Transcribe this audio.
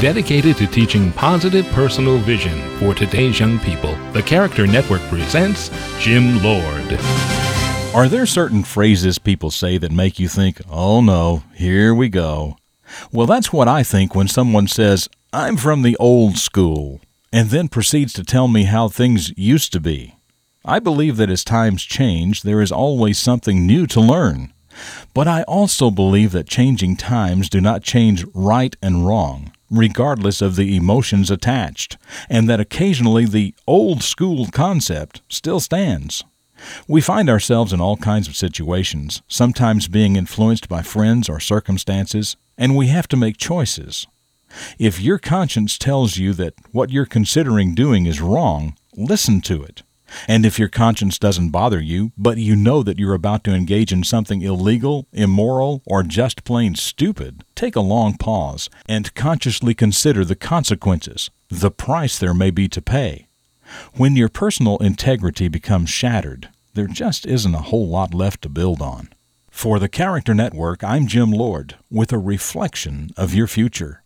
Dedicated to teaching positive personal vision for today's young people, the Character Network presents Jim Lord. Are there certain phrases people say that make you think, oh no, here we go? Well, that's what I think when someone says, I'm from the old school, and then proceeds to tell me how things used to be. I believe that as times change, there is always something new to learn. But I also believe that changing times do not change right and wrong, regardless of the emotions attached, and that occasionally the old school concept still stands. We find ourselves in all kinds of situations, sometimes being influenced by friends or circumstances, and we have to make choices. If your conscience tells you that what you're considering doing is wrong, listen to it. And if your conscience doesn't bother you, but you know that you're about to engage in something illegal, immoral, or just plain stupid, take a long pause and consciously consider the consequences, the price there may be to pay. When your personal integrity becomes shattered, there just isn't a whole lot left to build on. For the Character Network, I'm Jim Lord with a reflection of your future.